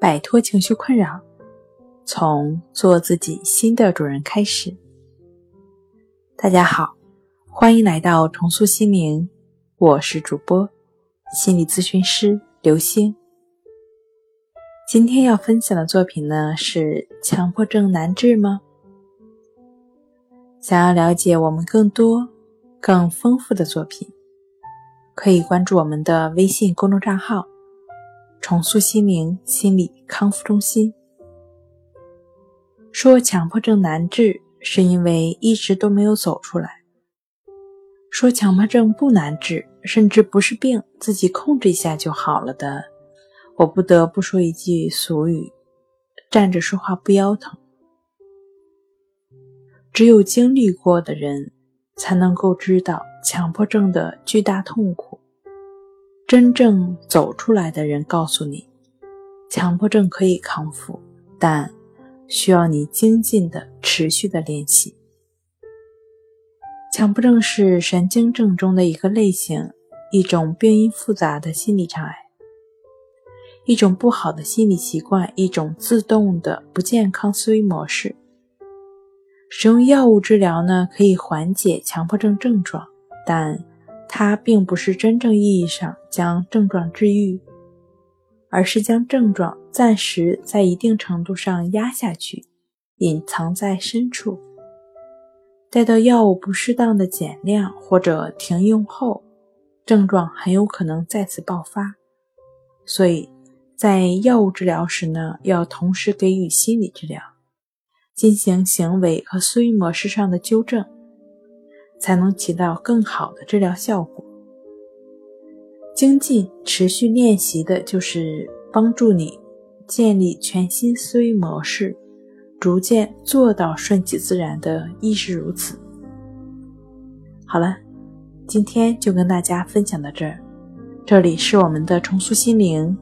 摆脱情绪困扰，从做自己新的主人开始。大家好，欢迎来到重塑心灵，我是主播心理咨询师刘星。今天要分享的作品呢是强迫症难治吗？想要了解我们更多、更丰富的作品。可以关注我们的微信公众账号“重塑心灵心理康复中心”。说强迫症难治，是因为一直都没有走出来；说强迫症不难治，甚至不是病，自己控制一下就好了的。我不得不说一句俗语：“站着说话不腰疼。”只有经历过的人，才能够知道强迫症的巨大痛苦。真正走出来的人告诉你，强迫症可以康复，但需要你精进的、持续的练习。强迫症是神经症中的一个类型，一种病因复杂的心理障碍，一种不好的心理习惯，一种自动的不健康思维模式。使用药物治疗呢，可以缓解强迫症症状，但。它并不是真正意义上将症状治愈，而是将症状暂时在一定程度上压下去，隐藏在深处。待到药物不适当的减量或者停用后，症状很有可能再次爆发。所以，在药物治疗时呢，要同时给予心理治疗，进行行为和思维模式上的纠正。才能起到更好的治疗效果。精进、持续练习的就是帮助你建立全新思维模式，逐渐做到顺其自然的亦是如此。好了，今天就跟大家分享到这儿。这里是我们的重塑心灵。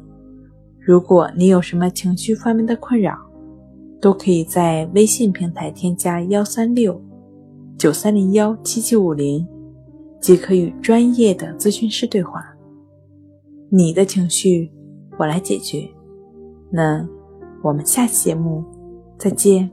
如果你有什么情绪方面的困扰，都可以在微信平台添加幺三六。九三零幺七七五零，即可与专业的咨询师对话。你的情绪，我来解决。那我们下期节目再见。